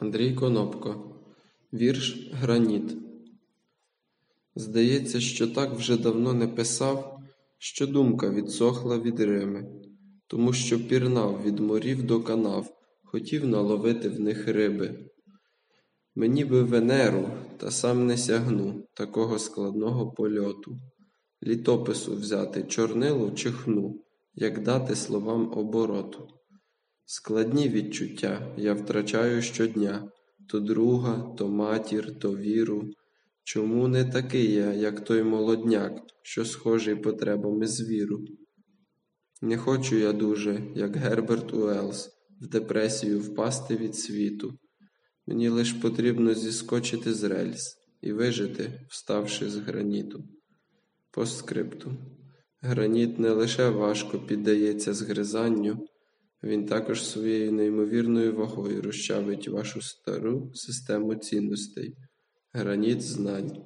Андрій Конопко. Вірш Граніт. Здається, що так вже давно не писав, що думка відсохла від Рими, тому що пірнав від морів до канав, хотів наловити в них риби. Мені би Венеру, та сам не сягну такого складного польоту, літопису взяти чорнило чи хну, як дати словам обороту. Складні відчуття я втрачаю щодня то друга, то матір, то віру. Чому не такий я, як той молодняк, що схожий потребами звіру? Не хочу я дуже, як Герберт Уеллс, в депресію впасти від світу. Мені лиш потрібно зіскочити з рельс і вижити, вставши з граніту. Постскриптум. Граніт не лише важко піддається згризанню, він також своєю неймовірною вагою розчавить вашу стару систему цінностей, граніт знань.